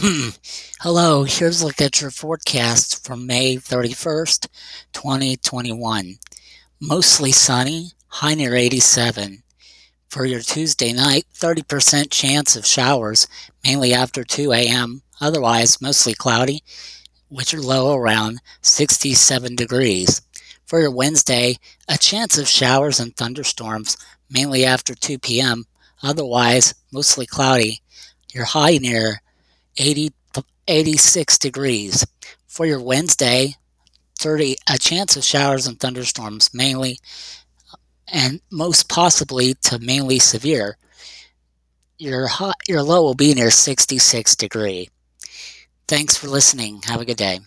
Hello, here's a look at your forecast for May 31st, 2021. Mostly sunny, high near 87. For your Tuesday night, 30% chance of showers, mainly after 2 a.m. Otherwise, mostly cloudy, with your low around 67 degrees. For your Wednesday, a chance of showers and thunderstorms, mainly after 2 p.m. Otherwise, mostly cloudy. Your high near 80, 86 degrees. For your Wednesday, 30 a chance of showers and thunderstorms mainly and most possibly to mainly severe. Your hot, your low will be near 66 degree. Thanks for listening. Have a good day.